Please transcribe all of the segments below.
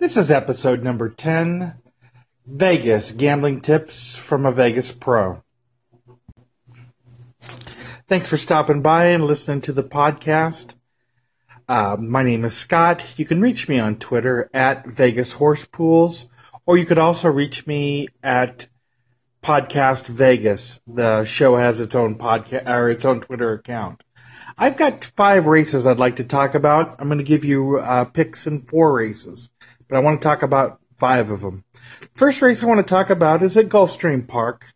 This is episode number 10 Vegas Gambling Tips from a Vegas Pro. Thanks for stopping by and listening to the podcast. Uh, my name is Scott. You can reach me on Twitter at Vegas Horse Pools, or you could also reach me at Podcast Vegas. The show has its own podcast or its own Twitter account. I've got five races I'd like to talk about. I'm going to give you uh, picks in four races, but I want to talk about five of them. First race I want to talk about is at Gulfstream Park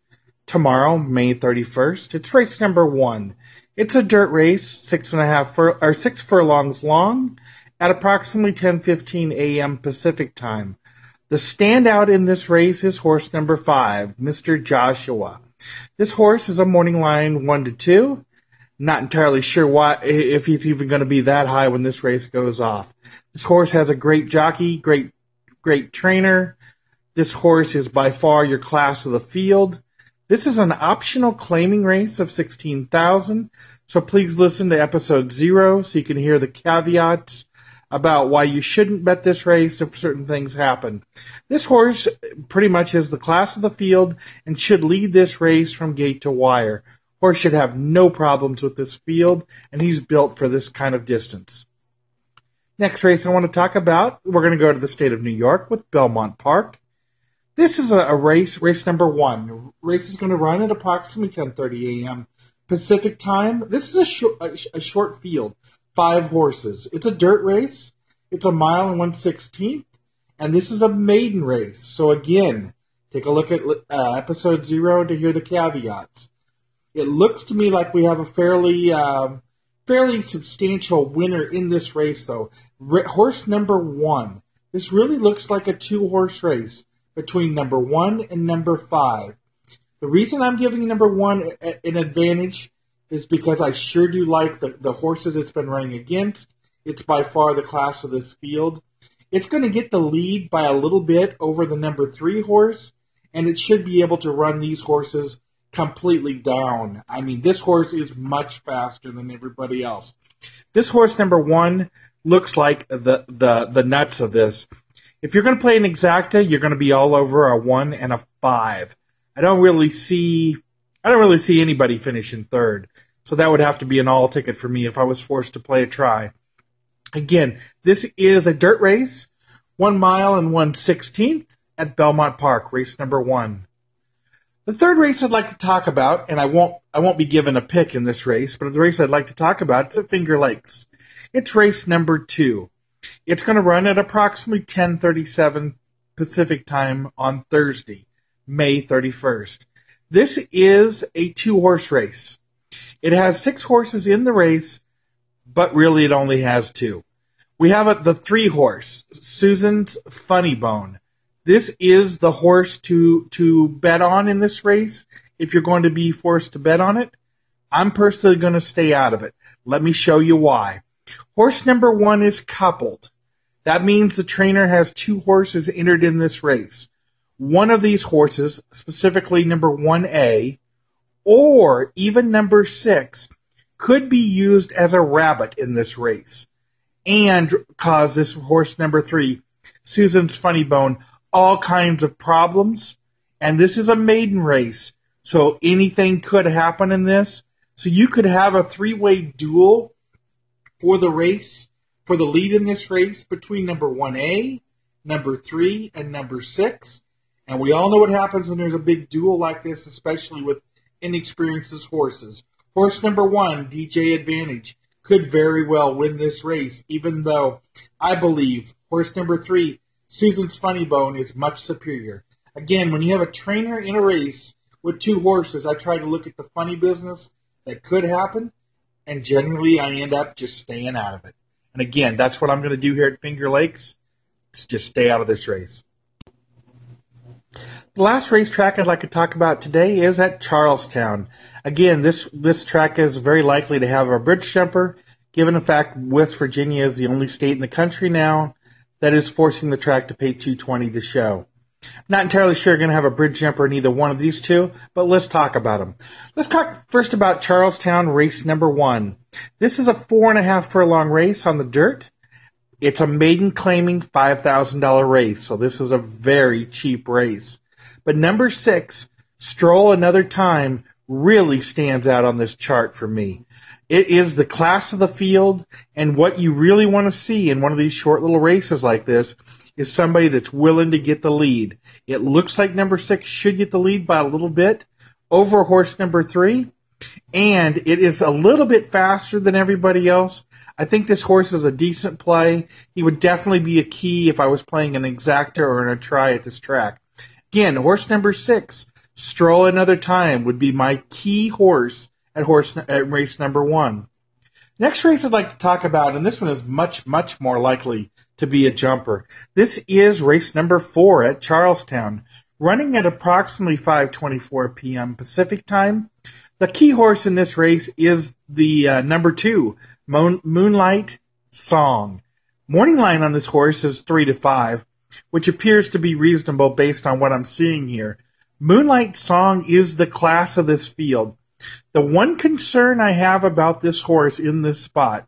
tomorrow, May 31st. It's race number one. It's a dirt race, six and a half fur, or six furlongs long, at approximately 10:15 a.m. Pacific time. The standout in this race is horse number five, Mr. Joshua. This horse is a morning line one to two. Not entirely sure why, if he's even going to be that high when this race goes off. This horse has a great jockey, great, great trainer. This horse is by far your class of the field. This is an optional claiming race of 16,000. So please listen to episode zero so you can hear the caveats about why you shouldn't bet this race if certain things happen. This horse pretty much is the class of the field and should lead this race from gate to wire. Horse should have no problems with this field, and he's built for this kind of distance. Next race I want to talk about, we're going to go to the state of New York with Belmont Park. This is a, race, race number one. Race is going to run at approximately 10:30 a.m. Pacific time. This is a, short, a, a short field, five horses. It's a dirt race. It's a mile and one sixteenth, and this is a maiden race. So again, take a look at uh, episode zero to hear the caveats. It looks to me like we have a fairly um, fairly substantial winner in this race, though. horse number one. This really looks like a two horse race between number one and number five. The reason I'm giving number one an advantage is because I sure do like the, the horses it's been running against. It's by far the class of this field. It's going to get the lead by a little bit over the number three horse, and it should be able to run these horses completely down. I mean, this horse is much faster than everybody else. This horse number one looks like the the the nuts of this. If you're going to play an exacta, you're going to be all over a one and a five. I don't really see I don't really see anybody finishing third. So that would have to be an all ticket for me if I was forced to play a try. Again, this is a dirt race, one mile and one sixteenth at Belmont Park, race number one. The third race I'd like to talk about, and I won't I won't be given a pick in this race, but the race I'd like to talk about is at Finger Lakes. It's race number two. It's going to run at approximately 10:37 Pacific time on Thursday, May 31st. This is a two-horse race. It has six horses in the race, but really it only has two. We have the three horse, Susan's Funny Bone. This is the horse to to bet on in this race if you're going to be forced to bet on it. I'm personally going to stay out of it. Let me show you why. Horse number one is coupled. That means the trainer has two horses entered in this race. One of these horses, specifically number 1A, or even number 6, could be used as a rabbit in this race and cause this horse number 3, Susan's Funny Bone, all kinds of problems. And this is a maiden race, so anything could happen in this. So you could have a three way duel for the race, for the lead in this race between number 1A, number 3, and number 6. And we all know what happens when there's a big duel like this, especially with inexperienced horses. Horse number 1, DJ Advantage, could very well win this race, even though I believe horse number 3, Susan's Funny Bone is much superior. Again, when you have a trainer in a race with two horses, I try to look at the funny business that could happen, and generally I end up just staying out of it. And again, that's what I'm going to do here at Finger Lakes. just stay out of this race. The last racetrack I'd like to talk about today is at Charlestown. Again, this this track is very likely to have a bridge jumper, given the fact West Virginia is the only state in the country now that is forcing the track to pay 220 to show. Not entirely sure you're going to have a bridge jumper in either one of these two, but let's talk about them. Let's talk first about Charlestown race number one. This is a four and a half furlong race on the dirt. It's a maiden claiming $5,000 race, so this is a very cheap race. But number six, Stroll Another Time, really stands out on this chart for me. It is the class of the field, and what you really want to see in one of these short little races like this is somebody that's willing to get the lead. It looks like number six should get the lead by a little bit over horse number three, and it is a little bit faster than everybody else. I think this horse is a decent play. He would definitely be a key if I was playing an exacta or in a try at this track. Again, horse number six, Stroll Another Time, would be my key horse at horse at race number one. Next race I'd like to talk about, and this one is much, much more likely to be a jumper. This is race number four at Charlestown, running at approximately 5:24 p.m. Pacific time. The key horse in this race is the uh, number two, Moon- Moonlight Song. Morning line on this horse is three to five, which appears to be reasonable based on what I'm seeing here. Moonlight Song is the class of this field. The one concern I have about this horse in this spot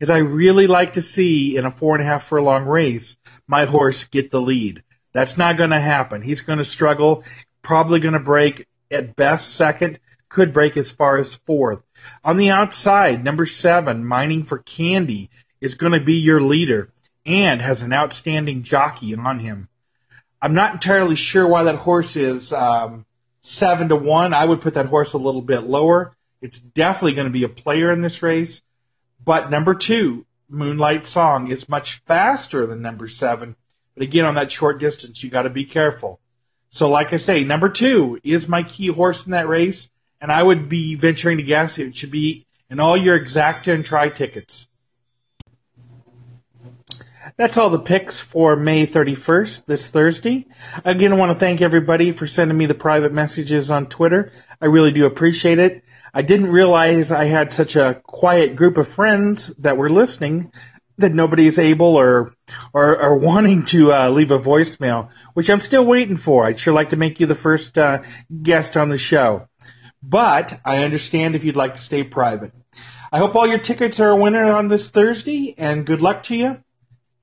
is I really like to see in a four and a half furlong race my horse get the lead. That's not going to happen. He's going to struggle, probably going to break at best second, could break as far as fourth. On the outside, number seven, Mining for Candy, is going to be your leader and has an outstanding jockey on him. I'm not entirely sure why that horse is um, seven to one. I would put that horse a little bit lower. It's definitely going to be a player in this race. But number two, Moonlight Song, is much faster than number seven. But again, on that short distance, you got to be careful. So, like I say, number two is my key horse in that race, and I would be venturing to guess it should be in all your exacta and try tickets. That's all the picks for May 31st, this Thursday. Again, I want to thank everybody for sending me the private messages on Twitter. I really do appreciate it. I didn't realize I had such a quiet group of friends that were listening that nobody is able or or, or wanting to uh, leave a voicemail, which I'm still waiting for. I'd sure like to make you the first uh, guest on the show. But I understand if you'd like to stay private. I hope all your tickets are a winner on this Thursday, and good luck to you